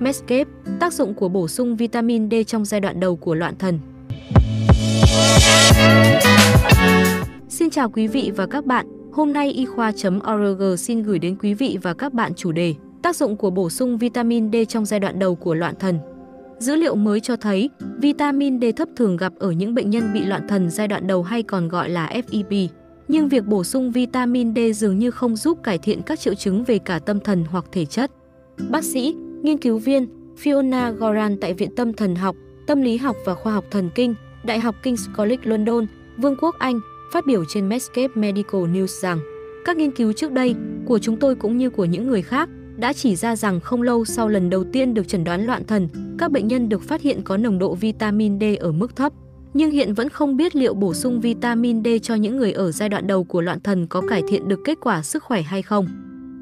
Medscape, tác dụng của bổ sung vitamin D trong giai đoạn đầu của loạn thần. Xin chào quý vị và các bạn, hôm nay y khoa.org xin gửi đến quý vị và các bạn chủ đề Tác dụng của bổ sung vitamin D trong giai đoạn đầu của loạn thần. Dữ liệu mới cho thấy, vitamin D thấp thường gặp ở những bệnh nhân bị loạn thần giai đoạn đầu hay còn gọi là FEP. Nhưng việc bổ sung vitamin D dường như không giúp cải thiện các triệu chứng về cả tâm thần hoặc thể chất. Bác sĩ, nghiên cứu viên Fiona Goran tại Viện Tâm Thần học, Tâm lý học và Khoa học Thần kinh, Đại học King's College London, Vương quốc Anh, phát biểu trên Medscape Medical News rằng các nghiên cứu trước đây của chúng tôi cũng như của những người khác đã chỉ ra rằng không lâu sau lần đầu tiên được chẩn đoán loạn thần, các bệnh nhân được phát hiện có nồng độ vitamin D ở mức thấp. Nhưng hiện vẫn không biết liệu bổ sung vitamin D cho những người ở giai đoạn đầu của loạn thần có cải thiện được kết quả sức khỏe hay không.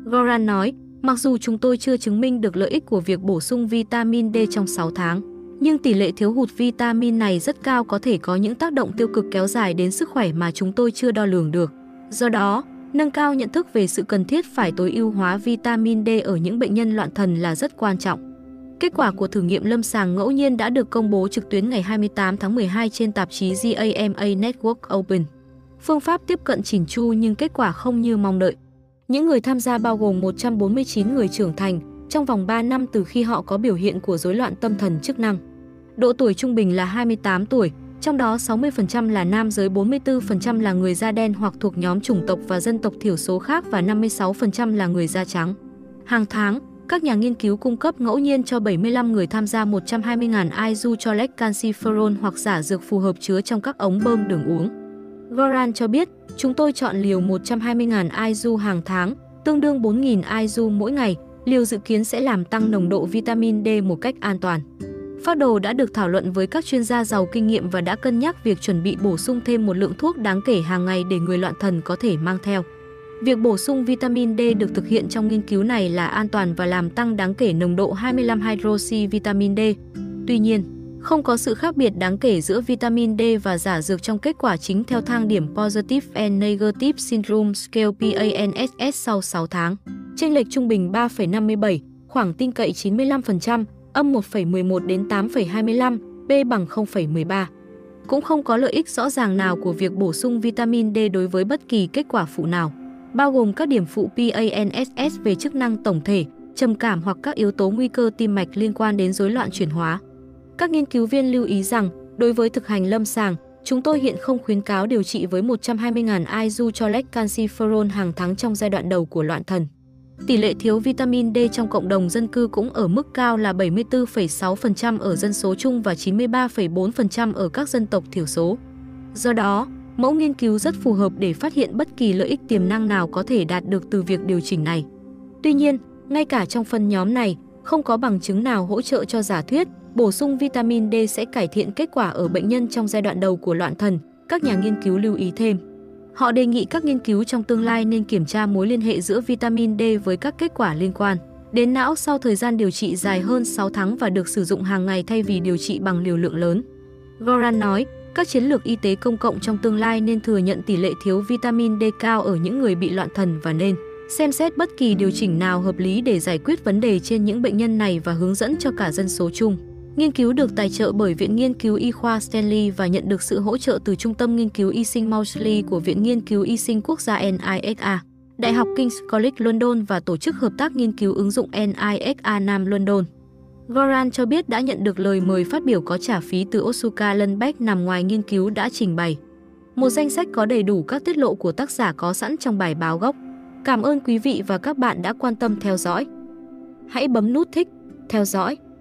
Goran nói, mặc dù chúng tôi chưa chứng minh được lợi ích của việc bổ sung vitamin D trong 6 tháng, nhưng tỷ lệ thiếu hụt vitamin này rất cao có thể có những tác động tiêu cực kéo dài đến sức khỏe mà chúng tôi chưa đo lường được. Do đó, Nâng cao nhận thức về sự cần thiết phải tối ưu hóa vitamin D ở những bệnh nhân loạn thần là rất quan trọng. Kết quả của thử nghiệm lâm sàng ngẫu nhiên đã được công bố trực tuyến ngày 28 tháng 12 trên tạp chí JAMA Network Open. Phương pháp tiếp cận chỉnh chu nhưng kết quả không như mong đợi. Những người tham gia bao gồm 149 người trưởng thành trong vòng 3 năm từ khi họ có biểu hiện của rối loạn tâm thần chức năng. Độ tuổi trung bình là 28 tuổi, trong đó 60% là nam giới, 44% là người da đen hoặc thuộc nhóm chủng tộc và dân tộc thiểu số khác và 56% là người da trắng. Hàng tháng, các nhà nghiên cứu cung cấp ngẫu nhiên cho 75 người tham gia 120.000 IU cho lecansiferol hoặc giả dược phù hợp chứa trong các ống bơm đường uống. Goran cho biết, chúng tôi chọn liều 120.000 IU hàng tháng, tương đương 4.000 IU mỗi ngày. Liều dự kiến sẽ làm tăng nồng độ vitamin D một cách an toàn. Phác đồ đã được thảo luận với các chuyên gia giàu kinh nghiệm và đã cân nhắc việc chuẩn bị bổ sung thêm một lượng thuốc đáng kể hàng ngày để người loạn thần có thể mang theo. Việc bổ sung vitamin D được thực hiện trong nghiên cứu này là an toàn và làm tăng đáng kể nồng độ 25 hydroxy vitamin D. Tuy nhiên, không có sự khác biệt đáng kể giữa vitamin D và giả dược trong kết quả chính theo thang điểm Positive and Negative Syndrome Scale PANSS sau 6 tháng. Chênh lệch trung bình 3,57, khoảng tin cậy 95%, âm 1,11 đến 8,25, B bằng 0,13. Cũng không có lợi ích rõ ràng nào của việc bổ sung vitamin D đối với bất kỳ kết quả phụ nào, bao gồm các điểm phụ PANSS về chức năng tổng thể, trầm cảm hoặc các yếu tố nguy cơ tim mạch liên quan đến rối loạn chuyển hóa. Các nghiên cứu viên lưu ý rằng, đối với thực hành lâm sàng, chúng tôi hiện không khuyến cáo điều trị với 120.000 IU cho lecansiferol hàng tháng trong giai đoạn đầu của loạn thần. Tỷ lệ thiếu vitamin D trong cộng đồng dân cư cũng ở mức cao là 74,6% ở dân số chung và 93,4% ở các dân tộc thiểu số. Do đó, mẫu nghiên cứu rất phù hợp để phát hiện bất kỳ lợi ích tiềm năng nào có thể đạt được từ việc điều chỉnh này. Tuy nhiên, ngay cả trong phân nhóm này, không có bằng chứng nào hỗ trợ cho giả thuyết bổ sung vitamin D sẽ cải thiện kết quả ở bệnh nhân trong giai đoạn đầu của loạn thần, các nhà nghiên cứu lưu ý thêm. Họ đề nghị các nghiên cứu trong tương lai nên kiểm tra mối liên hệ giữa vitamin D với các kết quả liên quan đến não sau thời gian điều trị dài hơn 6 tháng và được sử dụng hàng ngày thay vì điều trị bằng liều lượng lớn. Goran nói, các chiến lược y tế công cộng trong tương lai nên thừa nhận tỷ lệ thiếu vitamin D cao ở những người bị loạn thần và nên xem xét bất kỳ điều chỉnh nào hợp lý để giải quyết vấn đề trên những bệnh nhân này và hướng dẫn cho cả dân số chung. Nghiên cứu được tài trợ bởi Viện Nghiên cứu Y khoa Stanley và nhận được sự hỗ trợ từ Trung tâm Nghiên cứu Y sinh Maudsley của Viện Nghiên cứu Y sinh Quốc gia NISA, Đại học King's College London và Tổ chức Hợp tác Nghiên cứu ứng dụng NISA Nam London. Goran cho biết đã nhận được lời mời phát biểu có trả phí từ Osuka Lundbeck nằm ngoài nghiên cứu đã trình bày. Một danh sách có đầy đủ các tiết lộ của tác giả có sẵn trong bài báo gốc. Cảm ơn quý vị và các bạn đã quan tâm theo dõi. Hãy bấm nút thích, theo dõi